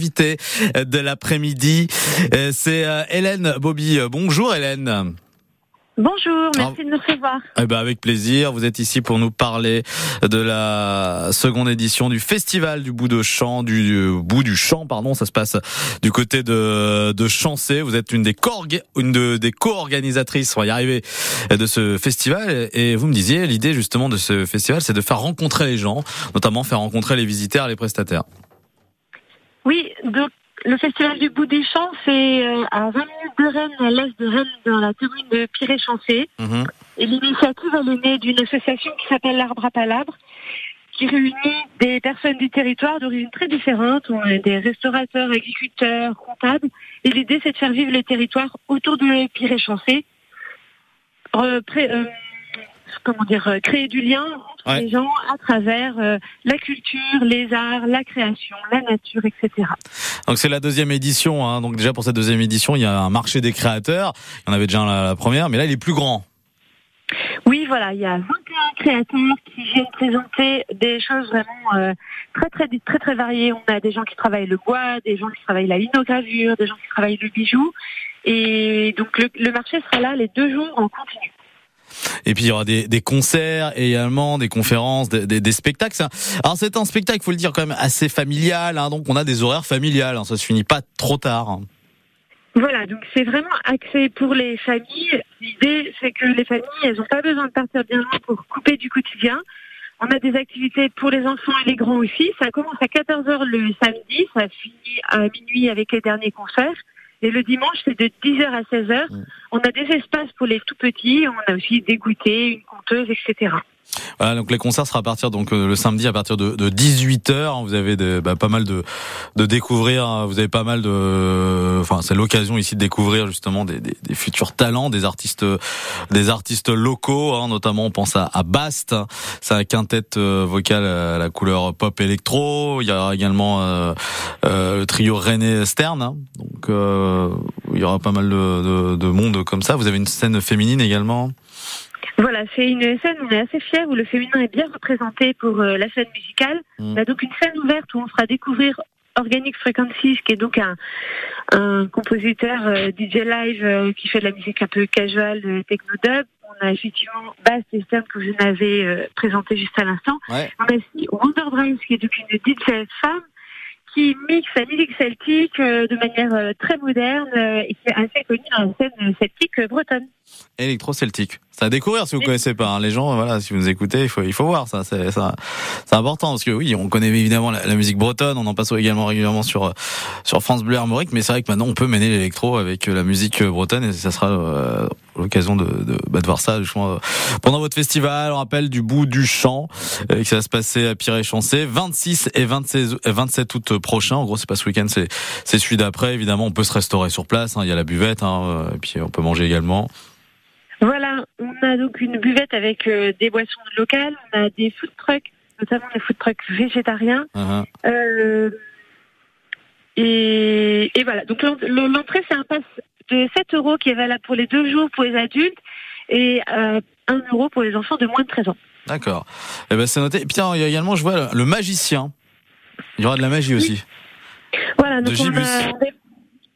Invité de l'après-midi, euh, c'est euh, Hélène Bobby. Bonjour Hélène. Bonjour, merci de nous recevoir. Eh ben avec plaisir. Vous êtes ici pour nous parler de la seconde édition du festival du bout de champ, du, bout du champ, pardon. Ça se passe du côté de de Chancé. Vous êtes une des co une des co-organisatrices, on va y arriver, de ce festival. Et vous me disiez, l'idée justement de ce festival, c'est de faire rencontrer les gens, notamment faire rencontrer les visiteurs, les prestataires. Oui, donc le Festival du Bout des Champs, c'est euh, à 20 minutes de Rennes, à l'est de Rennes, dans la commune de Piré-Chancé. Mhm. Et l'initiative, elle est née d'une association qui s'appelle l'Arbre à Palabre, qui réunit des personnes du territoire d'origine très différentes, des restaurateurs, agriculteurs, comptables. Et l'idée, c'est de faire vivre le territoire autour de Piré-Chancé. Euh, euh, comment dire, euh, créer du lien entre les gens à travers euh, la culture, les arts, la création, la nature, etc. Donc c'est la deuxième édition. Hein. Donc déjà pour cette deuxième édition, il y a un marché des créateurs. Il y en avait déjà la, première, mais là il est plus grand. Oui, voilà, il y a 21 créateurs qui viennent présenter des choses vraiment euh, très très très très variées. On a des gens qui travaillent le bois, des gens qui travaillent la linogravure, des gens qui travaillent le bijou. Et donc le, le marché sera là les deux jours en continu. Et puis il y aura des, des concerts également, des conférences, des, des, spectacles. Alors c'est un spectacle, faut le dire quand même assez familial. Hein, donc on a des horaires familiales. Hein, ça se finit pas trop tard. Hein. Voilà, donc c'est vraiment axé pour les familles. L'idée, c'est que les familles, elles n'ont pas besoin de partir bien loin pour couper du quotidien. On a des activités pour les enfants et les grands aussi. Ça commence à 14h le samedi, ça finit à minuit avec les derniers concerts. Et le dimanche, c'est de 10h à 16h. On a des espaces pour les tout petits. On a aussi des goûters, une conteuse, etc. Voilà, donc les concerts sera à partir donc euh, le samedi à partir de, de 18h. Vous avez des, bah, pas mal de, de découvrir. Hein. Vous avez pas mal de. Enfin, c'est l'occasion ici de découvrir justement des, des, des, futurs talents, des artistes, des artistes locaux. Hein, notamment, on pense à, à Bast. C'est un quintet euh, vocal à la couleur pop électro. Il y aura également euh, euh le trio René Stern. Hein. Donc, euh, il y aura pas mal de, de, de monde comme ça. Vous avez une scène féminine également? Voilà, c'est une scène où on est assez fiers, où le féminin est bien représenté pour euh, la scène musicale. On a donc une scène ouverte où on fera découvrir Organic Frequencies, qui est donc un, un compositeur euh, DJ live euh, qui fait de la musique un peu casual, techno-dub. On a effectivement Bass Stern que vous avez présenté juste à l'instant. On a aussi Wonder qui est donc une DJ femme qui mixe la musique celtique de manière très moderne et qui est assez connue dans la scène celtique bretonne. Électro-celtique. C'est à découvrir si vous connaissez pas. Hein. Les gens, voilà, si vous nous écoutez, il faut, il faut voir ça. C'est, ça, c'est important parce que oui, on connaît évidemment la, musique bretonne. On en passe également régulièrement sur sur France Bleu Armorique, mais c'est vrai que maintenant on peut mener l'électro avec la musique bretonne et ça sera euh, l'occasion de, de, bah, de, voir ça justement pendant votre festival. On rappelle du bout du champ euh, qui va se passer à Piré-Chancé, 26 et 26, 27 août prochain. En gros, c'est pas ce week-end, c'est c'est celui d'après. Évidemment, on peut se restaurer sur place. Hein. Il y a la buvette, hein, et puis on peut manger également. Voilà, on a donc une buvette avec euh, des boissons locales, on a des food trucks, notamment des food trucks végétariens. Uh-huh. euh, et, et, voilà, donc l'entrée c'est un pass de 7 euros qui est valable pour les deux jours pour les adultes et euh, 1 euro pour les enfants de moins de 13 ans. D'accord. Eh ben c'est noté. Et puis il y a également, je vois, le magicien. Il y aura de la magie aussi. Voilà, donc on a,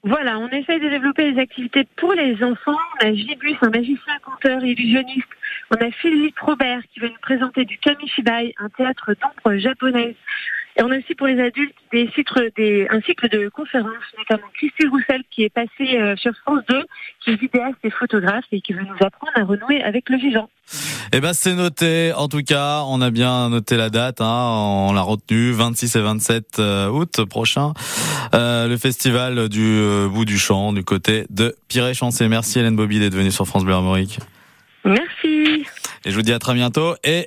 voilà, on essaye de développer des activités pour les enfants. On a Gibus, un magicien, conteur, illusionniste. On a Philippe Robert qui va nous présenter du Kamishibai, un théâtre d'ombre japonais. Et on a aussi pour les adultes des cycles, des, un cycle de conférences, notamment Christy Roussel qui est passée euh, sur France 2, qui est vidéaste et photographe et qui veut nous apprendre à renouer avec le vivant. Eh ben c'est noté. En tout cas, on a bien noté la date. Hein, on l'a retenu 26 et 27 euh, août prochain. Euh, le festival du euh, bout du champ du côté de Piré-Chancé. Merci Hélène Bobby d'être venue sur France Bleu Armorique. Merci. Et je vous dis à très bientôt et